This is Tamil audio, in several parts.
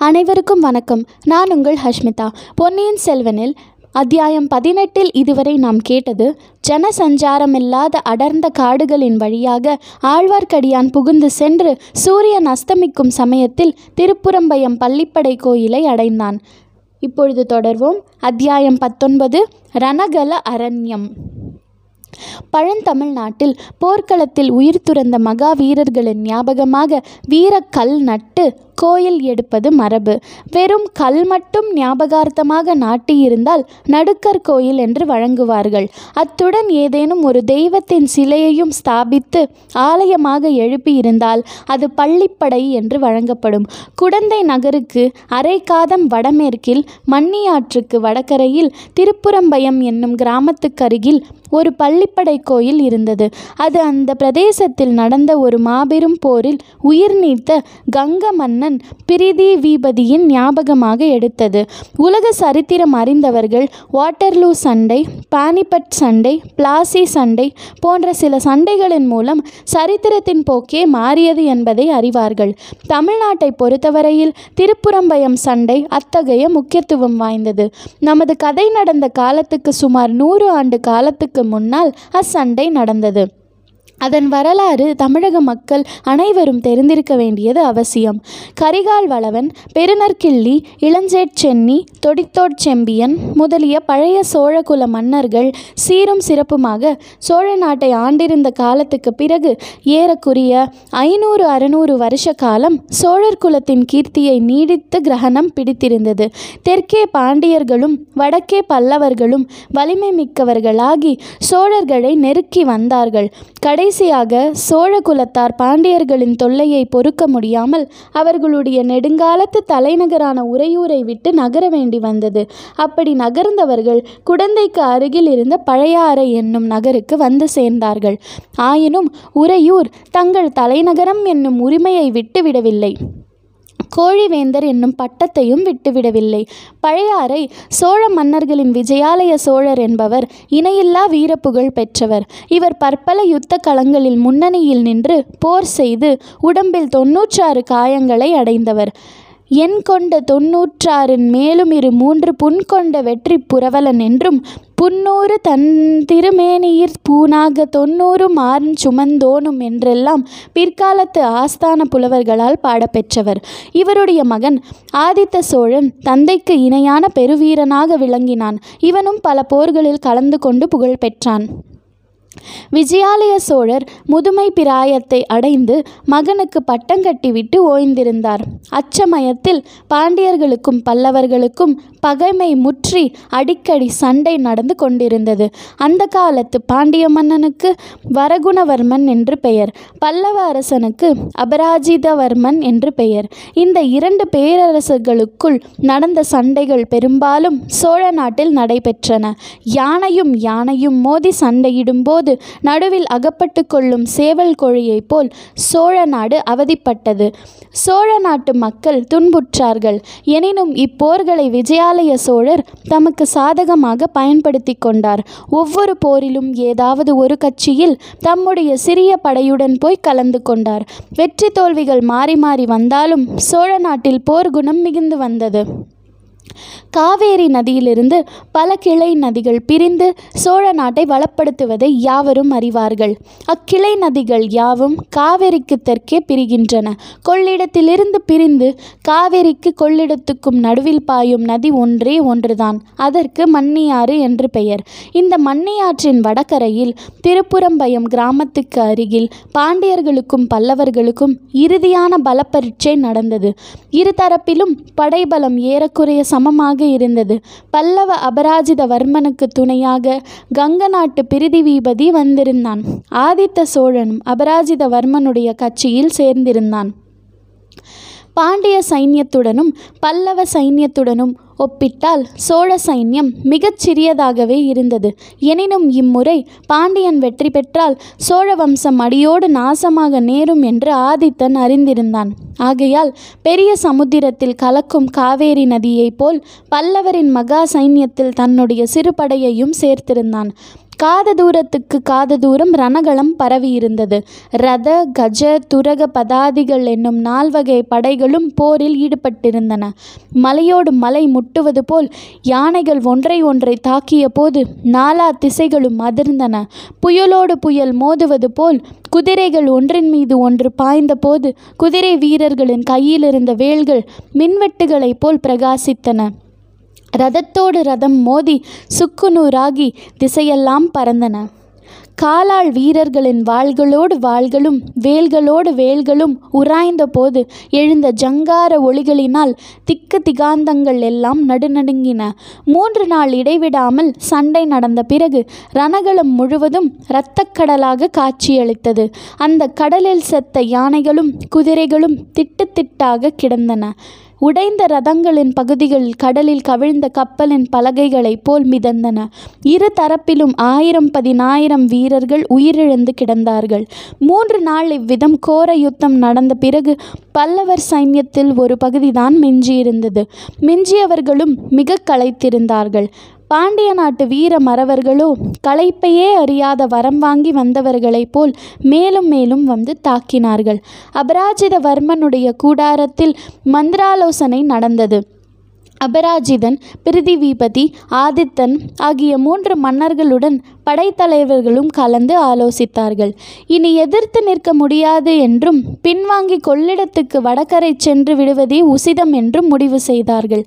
அனைவருக்கும் வணக்கம். நான் உங்கள் ஹஷ்மிதா. பொன்னியின் செல்வனில் அத்தியாயம் பதினெட்டில் இதுவரை நாம் கேட்டது ஜனசஞ்சாரமில்லாத அடர்ந்த காடுகளின் வழியாக ஆழ்வார்க்கடியான் புகுந்து சென்று சூரியன் அஸ்தமிக்கும் சமயத்தில் திருப்புறம்பயம் பள்ளிப்படை கோயிலை அடைந்தான். இப்பொழுது தொடர்வோம். அத்தியாயம் பத்தொன்பது ரணகல அரண்யம். பழந்தமிழ்நாட்டில் போர்க்களத்தில் உயிர் துறந்த மகா வீரர்களின் ஞாபகமாக வீரக்கல் நட்டு கோயில் எடுப்பது மரபு. வெறும் கல் மட்டும் ஞாபகார்த்தமாக நாட்டியிருந்தால் நடுக்கர் கோயில் என்று வழங்குவார்கள். அத்துடன் ஏதேனும் ஒரு தெய்வத்தின் சிலையையும் ஸ்தாபித்து ஆலயமாக எழுப்பியிருந்தால் அது பள்ளிப்படை என்று வழங்கப்படும். குடந்தை நகருக்கு அரைக்காதம் வடமேற்கில் மன்னியாற்றுக்கு வடகரையில் திருப்புறம்பயம் என்னும் கிராமத்துக்கருகில் ஒரு பள்ளிப்படை கோயில் இருந்தது. அது அந்த பிரதேசத்தில் நடந்த ஒரு மாபெரும் போரில் உயிர் நீத்த கங்க மன்னன் பிரிதி வீபதியின் ஞாபகமாக எடுத்தது. உலக சரித்திரம் அறிந்தவர்கள் வாட்டர்லூ சண்டை பானிபட் சண்டை பிளாசி சண்டை போன்ற சில சண்டைகளின் மூலம் சரித்திரத்தின் போக்கே மாறியது என்பதை அறிவார்கள். தமிழ்நாட்டை பொறுத்தவரையில் திருப்புறம்பயம் சண்டை அத்தகைய முக்கியத்துவம் வாய்ந்தது. நமது கதை நடந்த காலத்துக்கு சுமார் நூறு ஆண்டு காலத்துக்கு முன்னால் அச்சண்டை நடந்தது. அதன் வரலாறு தமிழக மக்கள் அனைவரும் தெரிந்திருக்க வேண்டியது அவசியம். கரிகால் வளவன் பெருநற்கிள்ளி இளஞ்சேட் சென்னி தொடித்தோட் செம்பியன் முதலிய பழைய சோழகுல மன்னர்கள் சீரும் சிறப்புமாக சோழ நாட்டை ஆண்டிருந்த காலத்துக்கு பிறகு ஏறக்குறைய ஐநூறு அறுநூறு வருஷ காலம் சோழர் குலத்தின் கீர்த்தியை நீடித்து கிரகணம் பிடித்திருந்தது. தெற்கே பாண்டியர்களும் வடக்கே பல்லவர்களும் வலிமை மிக்கவர்களாகி சோழர்களை நெருக்கி வந்தார்கள். கடை கடைசியாக சோழ குலத்தார் பாண்டியர்களின் தொல்லையை பொறுக்க முடியாமல் அவர்களுடைய நெடுங்காலத்து தலைநகரான உறையூரை விட்டு நகர வேண்டி வந்தது. அப்படி நகர்ந்தவர்கள் குடந்தைக்கு அருகில் இருந்த பழையாறை என்னும் நகருக்கு வந்து சேர்ந்தார்கள். ஆயினும் உறையூர் தங்கள் தலைநகரம் என்னும் உரிமையை விட்டுவிடவில்லை. கோழிவேந்தர் என்னும் பட்டத்தையும் விட்டுவிடவில்லை. பழையாறை சோழ மன்னர்களின் விஜயாலய சோழர் என்பவர் இணையில்லா வீரப்புகழ் பெற்றவர். இவர் பற்பல யுத்த களங்களில் முன்னணியில் நின்று போர் செய்து உடம்பில் தொன்னூற்றாறு காயங்களை அடைந்தவர். எண் கொண்ட தொன்னூற்றாறின் மேலும் இரு மூன்று புண் கொண்ட வெற்றி புரவலன் என்றும் புன்னூறு தன் திருமேனியிற் பூனாக தொன்னூறு மாறன் சுமந்தோனும் என்றெல்லாம் பிற்காலத்து ஆஸ்தான புலவர்களால் பாடப்பெற்றவர். இவருடைய மகன் ஆதித்த சோழன் தந்தைக்கு இணையான பெருவீரனாக விளங்கினான். இவனும் பல போர்களில் கலந்து கொண்டு புகழ் பெற்றான். விஜயாலய சோழர் முதுமை பிராயத்தை அடைந்து மகனுக்கு பட்டம் கட்டிவிட்டு ஓய்ந்திருந்தார். அச்சமயத்தில் பாண்டியர்களுக்கும் பல்லவர்களுக்கும் பகைமை முற்றி அடிக்கடி சண்டை நடந்து கொண்டிருந்தது. அந்த காலத்து பாண்டிய மன்னனுக்கு வரகுணவர்மன் என்று பெயர் பல்லவ அரசனுக்கு அபராஜிதவர்மன் என்று பெயர். இந்த இரண்டு பேரரசர்களுக்குள் நடந்த சண்டைகள் பெரும்பாலும் சோழ நாட்டில் நடைபெற்றன. யானையும் யானையும் மோதி சண்டையிடும்போது நடுவில் அகப்பட்டு கொள்ளும் சேவல் கோழியைப் போல் சோழ நாடு அவதிப்பட்டது. சோழ நாட்டு மக்கள் துன்புற்றார்கள். எனினும் இப்போர்களை விஜயாலய சோழர் தமக்கு சாதகமாக பயன்படுத்தி கொண்டார். ஒவ்வொரு போரிலும் ஏதாவது ஒரு கட்சியில் தம்முடைய சிறிய படையுடன் போய் கலந்து கொண்டார். வெற்றி தோல்விகள் மாறி மாறி வந்தாலும் சோழ நாட்டில் போர் குணம் மிகுந்து வந்தது. காவேரி நதியிலிருந்து பல கிளை நதிகள் பிரிந்து சோழ நாட்டை வளப்படுத்துவதை யாவரும் அறிவார்கள். அக்கிளை நதிகள் யாவும் காவேரிக்கு தெற்கே பிரிகின்றன. கொள்ளிடத்திலிருந்து பிரிந்து காவேரிக்கு கொள்ளிடத்துக்கும் நடுவில் பாயும் நதி ஒன்றே ஒன்றுதான். அதற்கு மன்னியாறு என்று பெயர். இந்த மன்னியாற்றின் வடகரையில் திருப்புறம்பயம் கிராமத்துக்கு அருகில் பாண்டியர்களுக்கும் பல்லவர்களுக்கும் இறுதியான பலப்பரீட்சை நடந்தது. இருதரப்பிலும் படைபலம் ஏறக்குறைய சமமாக இருந்தது. பல்லவ அபராஜிதவர்மனுக்கு துணையாக கங்க நாட்டு பிரிதிவீபதி வந்திருந்தான். ஆதித்த சோழனும் அபராஜிதவர்மனுடைய கட்சியில் சேர்ந்திருந்தான். பாண்டிய சைன்யத்துடனும் பல்லவ சைன்யத்துடனும் ஒப்பிட்டால் சோழ சைன்யம் மிகச் சிறியதாகவே இருந்தது. எனினும் இம்முறை பாண்டியன் வெற்றி பெற்றால் சோழ வம்சம் அடியோடு நாசமாக நேரும் என்று ஆதித்தன் அறிந்திருந்தான். ஆகையால் பெரிய சமுத்திரத்தில் கலக்கும் காவேரி நதியைப் போல் பல்லவரின் மகா சைன்யத்தில் தன்னுடைய சிறுபடையையும் சேர்த்திருந்தான். காத தூரத்துக்கு காத தூரம் ரணகளம் பரவியிருந்தது. ரத கஜ துரக பதாதிகள் என்னும் நால்வகை படைகளும் போரில் ஈடுபட்டிருந்தன. மலையோடு மலை முட்டுவது போல் யானைகள் ஒன்றை ஒன்றை தாக்கிய போது நாலா திசைகளும் அதிர்ந்தன. புயலோடு புயல் மோதுவது போல் குதிரைகள் ஒன்றின் மீது ஒன்று பாய்ந்தபோது குதிரை வீரர்களின் கையிலிருந்த வேல்கள் மின்வெட்டுகளைப் போல் பிரகாசித்தன. ரதத்தோடு ரதம் மோதி சுக்குநூறாகி திசையெல்லாம் பறந்தன. காலாள் வீரர்களின் வாள்களோடு வாள்களும் வேல்களோடு வேல்களும் உராய்ந்த போது எழுந்த ஜங்கார ஒளிகளினால் திக்கு திகாந்தங்கள் எல்லாம் நடுநடுங்கின. மூன்று நாள் இடைவிடாமல் சண்டை நடந்த பிறகு ரணகளம் முழுவதும் இரத்தக்கடலாக காட்சியளித்தது. அந்த கடலில் செத்த யானைகளும் குதிரைகளும் திட்டு திட்டாக கிடந்தன. உடைந்த ரதங்களின் பகுதிகள் கடலில் கவிழ்ந்த கப்பலின் பலகைகளைப் போல் மிதந்தன. இரு தரப்பிலும் ஆயிரம் பதினாயிரம் வீரர்கள் உயிரிழந்து கிடந்தார்கள். மூன்று நாள் இவ்விதம் கோர யுத்தம் நடந்த பிறகு பல்லவர் சைன்யத்தில் ஒரு பகுதிதான் மிஞ்சியிருந்தது. மிஞ்சியவர்களும் மிக களைத்திருந்தார்கள். பாண்டிய நாட்டு வீர மறவர்களோ களைப்பையே அறியாத வரம் வாங்கி வந்தவர்களைப் போல் மேலும் மேலும் வந்து தாக்கினார்கள். அபராஜிதவர்மனுடைய கூடாரத்தில் மந்திராலோசனை நடந்தது. அபராஜிதன் பிரிதிவிபதி ஆதித்தன் ஆகிய மூன்று மன்னர்களுடன் படைத்தலைவர்களும் கலந்து ஆலோசித்தார்கள். இனி எதிர்த்து நிற்க முடியாது என்றும் பின்வாங்கி கொள்ளிடத்துக்கு வடகரை சென்று விடுவதே உசிதம் என்றும் முடிவு செய்தார்கள்.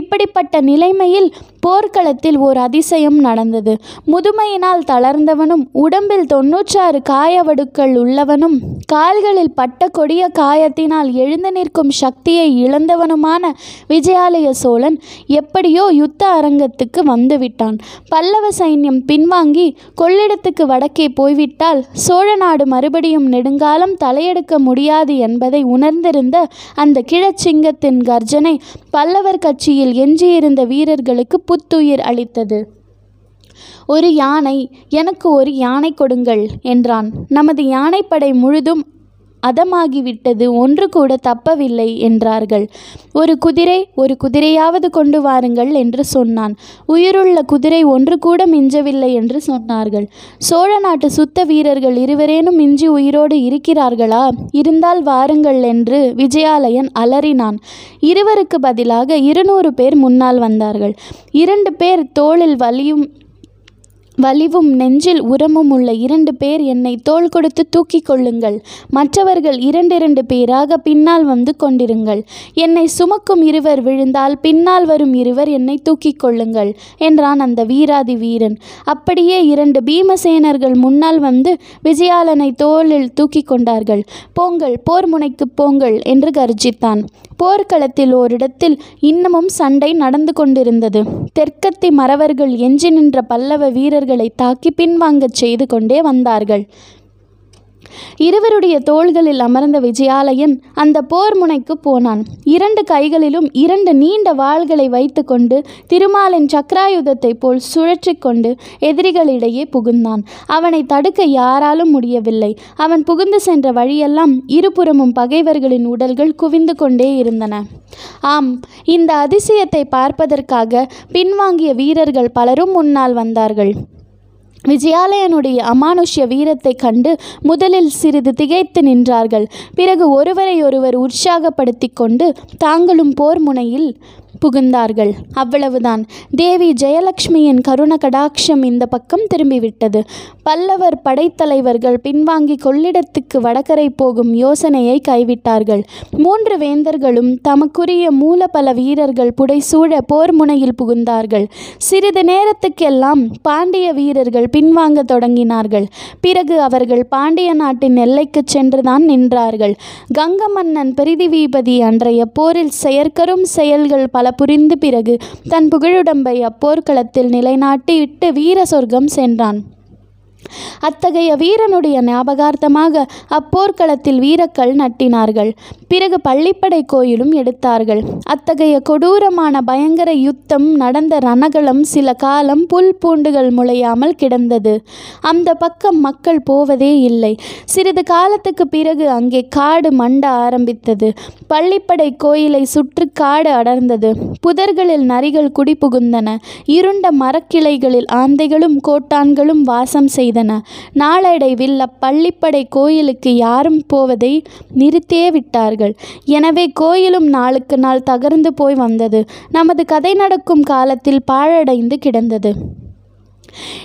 இப்படிப்பட்ட நிலைமையில் போர்க்களத்தில் ஓர் அதிசயம் நடந்தது. முதுமையினால் தளர்ந்தவனும் உடம்பில் தொன்னூற்றாறு காயவடுக்கள் உள்ளவனும் கால்களில் பட்ட கொடிய காயத்தினால் எழுந்து நிற்கும் சக்தியை இழந்தவனுமான விஜயாலய சோழன் எப்படியோ யுத்த அரங்கத்துக்கு வந்துவிட்டான். பல்லவ சைன்யம் பின்வாங்கி கொள்ளிடத்துக்கு வடக்கே போய்விட்டால் சோழ நாடு மறுபடியும் நெடுங்காலம் தலையெடுக்க முடியாது என்பதை உணர்ந்திருந்த அந்த கிழச்சிங்கத்தின் கர்ஜனை பல்லவர் கட்சியில் எஞ்சியிருந்த வீரர்களுக்கு புத்துயிர் அளித்தது. ஒரு யானை எனக்கு ஒரு யானை கொடுங்கள் என்றான். நமது யானைப்படை முழுதும் அதமாகிவிட்டது ஒன்று கூட தப்பவில்லை என்றார்கள். ஒரு குதிரை ஒரு குதிரையாவது கொண்டு வாருங்கள் என்று சொன்னான். உயிருள்ள குதிரை ஒன்று கூட மிஞ்சவில்லை என்று சொன்னார்கள். சோழ நாட்டு சுத்த வீரர்கள் இருவரேனும் மிஞ்சி உயிரோடு இருக்கிறார்களா? இருந்தால் வாருங்கள் என்று விஜயாலயன் அலறினான். இருவருக்கு பதிலாக இருநூறு பேர் முன்னால் வந்தார்கள். இரண்டு பேர் தோளில் வலியும் வலிவும் நெஞ்சில் உரமும் உள்ள இரண்டு பேர் என்னை தோள் கொடுத்து தூக்கி கொள்ளுங்கள். மற்றவர்கள் இரண்டிரண்டு பேராக பின்னால் வந்து கொண்டிருங்கள். என்னை சுமக்கும் இருவர் விழுந்தால் பின்னால் வரும் இருவர் என்னை தூக்கி கொள்ளுங்கள் என்றான் அந்த வீராதி வீரன். அப்படியே இரண்டு பீமசேனர்கள் முன்னால் வந்து விஜயாலனை தோளில் தூக்கி கொண்டார்கள். போங்கள் போர் முனைக்கு போங்கள் என்று கர்ஜித்தான். போர்க்களத்தில் ஓரிடத்தில் இன்னமும் சண்டை நடந்து கொண்டிருந்தது. தெற்கத்தி மறவர்கள் எஞ்சி நின்ற பல்லவ வீரர் வீரர்களை தாக்கி பின்வாங்கச் செய்து கொண்டே வந்தார்கள். இருவருடைய தோள்களில் அமர்ந்த விஜயாலயன் அந்த போர் முனைக்கு போனான். இரண்டு கைகளிலும் இரண்டு நீண்ட வாள்களை வைத்துக்கொண்டு திருமாலின் சக்கராயுதத்தைப் போல் சுழற்றி கொண்டு எதிரிகளிடையே புகுந்தான். அவனை தடுக்க யாராலும் முடியவில்லை. அவன் புகுந்து சென்ற வழியெல்லாம் இருபுறமும் பகைவர்களின் உடல்கள் குவிந்து கொண்டே இருந்தன. ஆம் இந்த அதிசயத்தை பார்ப்பதற்காக பின்வாங்கிய வீரர்கள் பலரும் முன்னால் வந்தார்கள். விஜயாலயனுடைய அமானுஷ்ய வீரத்தைக் கண்டு முதலில் சிறிது திகைத்து நின்றார்கள். பிறகு ஒருவரை ஒருவர் உற்சாகப்படுத்தி கொண்டு தாங்களும் போர் முனையில் புகுந்தார்கள். அவ்வளவுதான். தேவி ஜெயலட்சுமியின் கருண கடாட்சம் இந்த பக்கம் திரும்பிவிட்டது. பல்லவர் படைத்தலைவர்கள் பின்வாங்கி கொள்ளிடத்துக்கு வடகரை போகும் யோசனையை கைவிட்டார்கள். மூன்று வேந்தர்களும் தமக்குரிய மூல பல வீரர்கள் புடைசூழ போர் முனையில் புகுந்தார்கள். சிறிது நேரத்துக்கெல்லாம் பாண்டிய வீரர்கள் பின்வாங்க தொடங்கினார்கள். பிறகு அவர்கள் பாண்டிய நாட்டின் எல்லைக்கு சென்றுதான் நின்றார்கள். கங்க மன்னன் பிரிதிவிபதி அன்றைய போரில் செயற்கரும் செயல்கள் பல புரிந்து பிறகு தன் புகழுடம்பை அப்போர்க்களத்தில் நிலைநாட்டி விட்டு வீர சொர்க்கம் சென்றான். அத்தகைய வீரனுடைய ஞாபகார்த்தமாக அப்போர்க்களத்தில் வீரக்கள் நட்டினார்கள். பிறகு பள்ளிப்படை கோயிலும் எடுத்தார்கள். அத்தகைய கொடூரமான பயங்கர யுத்தம் நடந்த ரணகளம் சில காலம் புல் பூண்டுகள் முளையாமல் கிடந்தது. அந்த பக்கம் மக்கள் போவதே இல்லை. சிறிது காலத்துக்கு பிறகு அங்கே காடு மண்ட ஆரம்பித்தது. பள்ளிப்படை கோயிலை சுற்று காடு அடர்ந்தது. புதர்களில் நரிகள் குடிபுகுந்தன. இருண்ட மரக்கிளைகளில் ஆந்தைகளும் கோட்டான்களும் வாசம் செய்தன. நாளடைவில் அப்பள்ளிப்படை கோயிலுக்கு யாரும் போவதை நிறுத்தியே விட்டார்கள். எனவே கோயிலும் நாளுக்கு நாள் தகர்ந்து போய் வந்தது. நமது கதை நடக்கும் காலத்தில் பாழடைந்து கிடந்தது.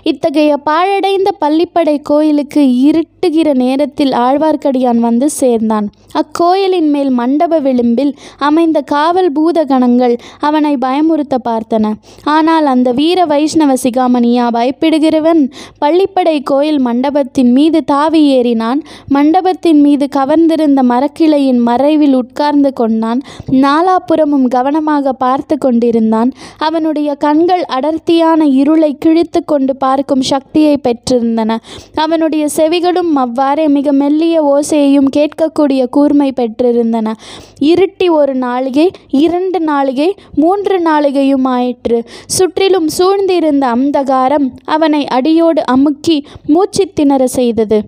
இத்தகைய பாழடைந்த பள்ளிப்படை கோயிலுக்கு இருட்டுகிற நேரத்தில் ஆழ்வார்க்கடியான் வந்து சேர்ந்தான். அக்கோயிலின் மேல் மண்டப விளிம்பில் அமைந்த காவல் பூதகணங்கள் அவனை பயமுறுத்த பார்த்தன. ஆனால் அந்த வீர வைஷ்ணவ சிகாமணியா பயப்பிடுகிறவன்? பள்ளிப்படை கோயில் மண்டபத்தின் மீது தாவி ஏறினான். மண்டபத்தின் மீது கவர்ந்திருந்த மரக்கிளையின் மறைவில் உட்கார்ந்து கொண்டான். நாலாபுறமும் கவனமாக பார்த்து கொண்டிருந்தான். அவனுடைய கண்கள் அடர்த்தியான இருளை கிழித்து கொண்டு கொண்டு பார்க்கும் சக்தியை பெற்றிருந்தன. அவனுடைய செவிகளும் அவ்வாறே மிக மெல்லிய ஓசையையும் கேட்கக்கூடிய கூர்மை பெற்றிருந்தன. இருட்டி ஒரு நாளிகை இரண்டு நாளிகை மூன்று நாளிகையும் ஆயிற்று சுற்றிலும் சூழ்ந்திருந்த அந்தகாரம் அவனை அடியோடு அமுக்கி மூச்சு திணற செய்தது.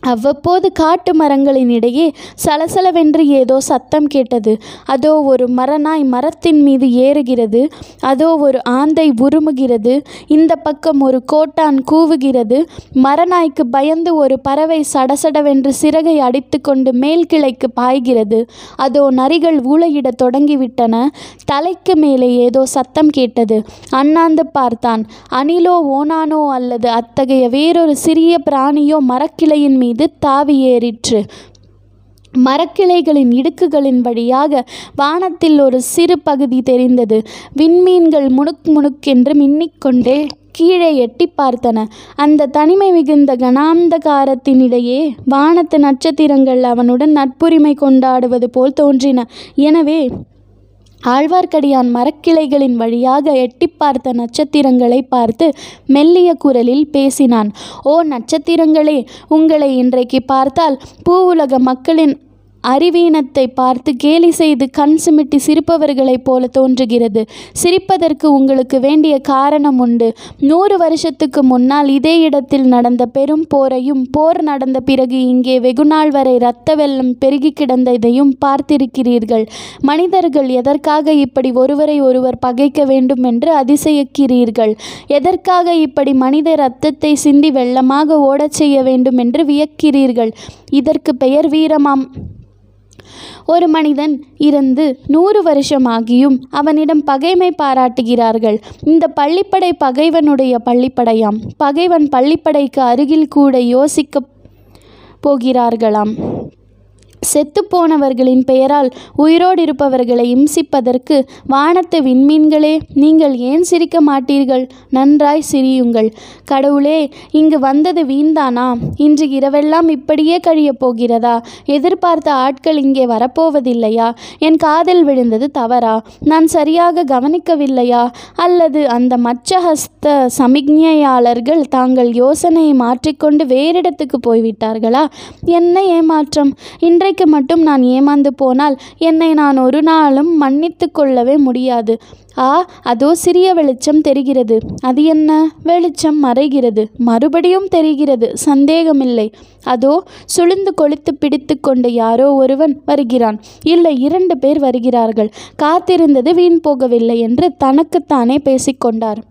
அவ்வப்போது காட்டு மரங்களின் இடையே சலசலவென்று ஏதோ சத்தம் கேட்டது. அதோ ஒரு மரநாய் மரத்தின் மீது ஏறுகிறது. அதோ ஒரு ஆந்தை உருமுகிறது. இந்த பக்கம் ஒரு கோட்டான் கூவுகிறது. மரநாய்க்கு பயந்து ஒரு பறவை சடசடவென்று சிறகை அடித்துக்கொண்டு மேல் கிளைக்கு பாய்கிறது. அதோ நரிகள் ஊளையிடத் தொடங்கிவிட்டன. தலைக்கு மேலே ஏதோ சத்தம் கேட்டது. அண்ணாந்து பார்த்தான். அணிலோ ஓனானோ அல்லது அத்தகைய வேறொரு சிறிய பிராணியோ மரக்கிளையின் மீது தாவி ஏறிற்று. மரக்கிளைகளின் இடுக்குகளின் வழியாக வானத்தில் ஒரு சிறு பகுதி தெரிந்தது. விண்மீன்கள் முணுக் முணுக்கென்று மின்னிக்கொண்டே கீழே எட்டி பார்த்தன. அந்த தனிமை மிகுந்த கனாந்தகாரத்தினிடையே வானத்து நட்சத்திரங்கள் அவனுடன் நட்புரிமை கொண்டாடுவது போல் தோன்றின. எனவே ஆழ்வார்க்கடியான் மரக்கிளைகளின் வழியாக எட்டி பார்த்த நட்சத்திரங்களை பார்த்து மெல்லிய குரலில் பேசினான் ஓ நட்சத்திரங்களே உங்களை இன்றைக்கு பார்த்தால் பூவுலக மக்களின் அறிவீனத்தை பார்த்து கேலி செய்து கண் சிமிட்டி சிரிப்பவர்களைப் போல தோன்றுகிறது. சிரிப்பதற்கு உங்களுக்கு வேண்டிய காரணம் உண்டு. நூறு வருஷத்துக்கு முன்னால் இதே இடத்தில் நடந்த பெரும் போரையும் போர் நடந்த பிறகு இங்கே வெகுநாள் வரை இரத்த வெள்ளம் பெருகி கிடந்ததையும் பார்த்திருக்கிறீர்கள். மனிதர்கள் எதற்காக இப்படி ஒருவரை ஒருவர் பகைக்க வேண்டும் என்று அதிசயிக்கிறீர்கள்? எதற்காக இப்படி மனித இரத்தத்தை சிந்தி வெள்ளமாக ஓடச் செய்ய வேண்டும் என்று வியக்கிறீர்கள்? இதற்கு பெயர் வீரமாம். ஒரு மனிதன் இருந்து நூறு வருஷமாகியும் அவனிடம் பகைமை பாராட்டுகிறார்கள். இந்த பள்ளிப்படை பகைவனுடைய பள்ளிப்படையாம். பகைவன் பள்ளிப்படைக்கு அருகில் கூட யோசிக்க போகிறார்களாம். செத்துப்போனவர்களின் பெயரால் உயிரோடு இருப்பவர்களை இம்சிப்பதற்கு வானத்து விண்மீன்களே நீங்கள் ஏன் சிரிக்க மாட்டீர்கள்? நன்றாய் சிரியுங்கள். கடவுளே இங்கு வந்தது வீண்தானா? இன்று இரவெல்லாம் இப்படியே கழியப் போகிறதா? எதிர்பார்த்த ஆட்கள் இங்கே வரப்போவதில்லையா? என் காதில் விழுந்தது தவறா? நான் சரியாக கவனிக்கவில்லையா? அல்லது அந்த மச்சஹஸ்த சமிக்ஞையாளர்கள் தாங்கள் யோசனையை மாற்றிக்கொண்டு வேறிடத்துக்கு போய்விட்டார்களா? என்ன ஏமாற்றம். இன்றைக்கு மட்டும் நான் ஏமாந்து போனால் என்னை நான் ஒரு நாளும் மன்னித்து கொள்ளவே முடியாது. ஆ அதோ சிறிய வெளிச்சம் தெரிகிறது. அது என்ன? வெளிச்சம் மறைகிறது. மறுபடியும் தெரிகிறது. சந்தேகமில்லை. அதோ சுழிந்து கொளித்து பிடித்து கொண்டு யாரோ ஒருவன் வருகிறான். இல்லை இரண்டு பேர் வருகிறார்கள். காத்திருந்தது வீண் போகவில்லை என்று தனக்குத்தானே பேசிக்கொண்டார்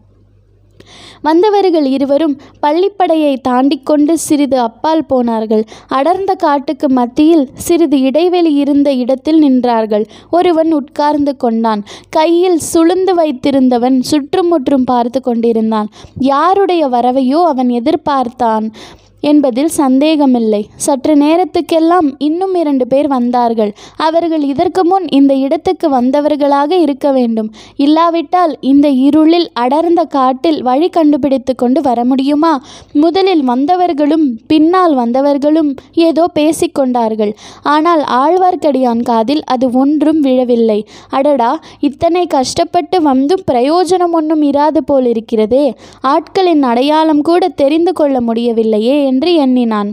வந்தவர்கள் இருவரும் பள்ளிப்படையை தாண்டி கொண்டு சிறிது அப்பால் போனார்கள். அடர்ந்த காட்டுக்கு மத்தியில் சிறிது இடைவெளி இருந்த இடத்தில் நின்றார்கள். ஒருவன் உட்கார்ந்து கொண்டான். கையில் சுளுந்து வைத்திருந்தவன் சுற்றுமுற்றும் பார்த்து கொண்டிருந்தான். யாருடைய வரவையோ அவன் எதிர்பார்த்தான். என்பதில் சந்தேகமில்லை. சற்று நேரத்துக்கெல்லாம் இன்னும் இரண்டு பேர் வந்தார்கள். அவர்கள் இதற்கு முன் இந்த இடத்துக்கு வந்தவர்களாக இருக்க வேண்டும். இல்லாவிட்டால் இந்த இருளில் அடர்ந்த காட்டில் வழி கண்டுபிடித்து கொண்டு வர முடியுமா? முதலில் வந்தவர்களும் பின்னால் வந்தவர்களும் ஏதோ பேசிக்கொண்டார்கள் ஆனால் ஆழ்வார்க்கடியான் காதில் அது ஒன்றும் விழவில்லை. அடடா இத்தனை கஷ்டப்பட்டு வந்தும் பிரயோஜனம் ஒன்றும் இராது போலிருக்கிறதே. ஆட்களின் அடையாளம் கூட தெரிந்து கொள்ள முடியவில்லையே. என்று எண்ணினான்.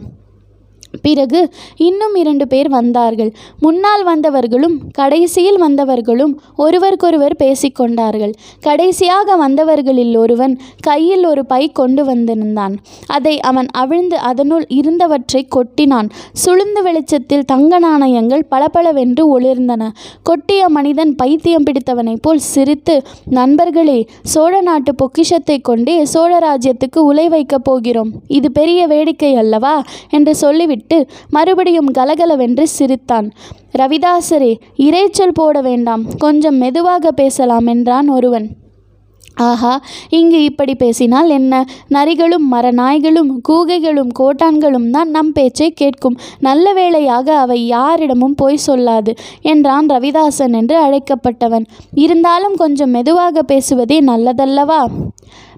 பிறகு இன்னும் இரண்டு பேர் வந்தார்கள். முன்னால் வந்தவர்களும் கடைசியில் வந்தவர்களும் ஒருவருக்கொருவர் பேசிக்கொண்டார்கள் கடைசியாக வந்தவர்களில் ஒருவன் கையில் ஒரு பை கொண்டு வந்திருந்தான். அதை அவன் அவிழ்ந்து அதனுள் இருந்தவற்றை கொட்டினான். சுளுந்து வெளிச்சத்தில் தங்க நாணயங்கள் பளபளவென்று ஒளிர்ந்தன. கொட்டிய மனிதன் பைத்தியம் பிடித்தவனைப் போல் சிரித்து நண்பர்களே சோழ நாட்டு பொக்கிஷத்தை கொண்டே சோழ ராஜ்யத்துக்கு உலை வைக்கப் போகிறோம். இது பெரிய வேடிக்கை அல்லவா? என்று சொல்லிவிட்டு மறுபடியும் கலகலவென்று சிரித்தான். ரவிதாசரே இரைச்சல் போட வேண்டாம். கொஞ்சம் மெதுவாக பேசலாம் என்றான் ஒருவன். ஆஹா இங்கு இப்படி பேசினால் என்ன? நரிகளும் மரநாய்களும் கூகைகளும் கோட்டான்களும் தான் நம் பேச்சை கேட்கும். நல்ல வேளையாக அவை யாரிடமும் போய் சொல்லாது என்றான் ரவிதாசன் என்று அழைக்கப்பட்டவன். இருந்தாலும் கொஞ்சம் மெதுவாக பேசுவதே நல்லதல்லவா?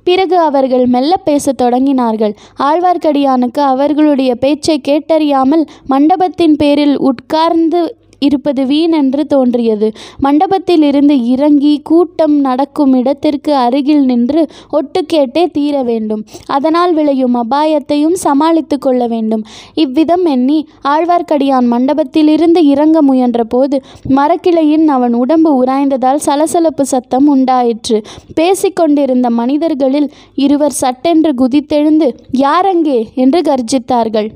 பிறகு அவர்கள் மெல்ல பேசத் தொடங்கினார்கள். ஆழ்வார்க்கடியானுக்கு அவர்களுடைய பேச்சை கேட்டறியாமல் மண்டபத்தின் பேரில் உட்கார்ந்து இருப்பது வீணென்று தோன்றியது. மண்டபத்தில் இருந்து இறங்கி கூட்டம் நடக்கும் இடத்திற்கு அருகில் நின்று ஒட்டு கேட்டே தீர வேண்டும். அதனால் விளையும் அபாயத்தையும் சமாளித்து கொள்ள வேண்டும். இவ்விதம் எண்ணி ஆழ்வார்க்கடியான் மண்டபத்திலிருந்து இறங்க முயன்றபோது மரக்கிளையின் அவன் உடம்பு உராய்ந்ததால் சலசலப்பு சத்தம் உண்டாயிற்று. பேசிக்கொண்டிருந்த மனிதர்களில் இருவர் சட்டென்று குதித்தெழுந்து யாரங்கே என்று கர்ஜித்தார்கள்.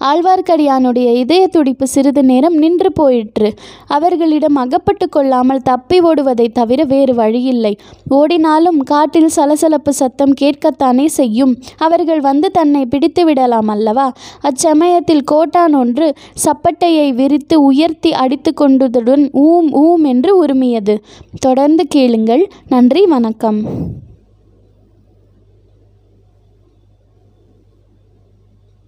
ஆழ்வார்க்கடியானுடைய இதய துடிப்பு சிறிது நேரம் நின்று போயிற்று. அவர்களிடம் அகப்பட்டு கொள்ளாமல் தப்பி ஓடுவதை தவிர வேறு வழியில்லை. ஓடினாலும் காட்டில் சலசலப்பு சத்தம் கேட்கத்தானே செய்யும். அவர்கள் வந்து தன்னை பிடித்து விடலாம் அல்லவா? அச்சமயத்தில் கோட்டான் ஒன்று சப்பட்டையை விரித்து உயர்த்தி அடித்து கொண்டதுடன் ஊம் ஊம் என்று உரிமையது. தொடர்ந்து கேளுங்கள். நன்றி வணக்கம்.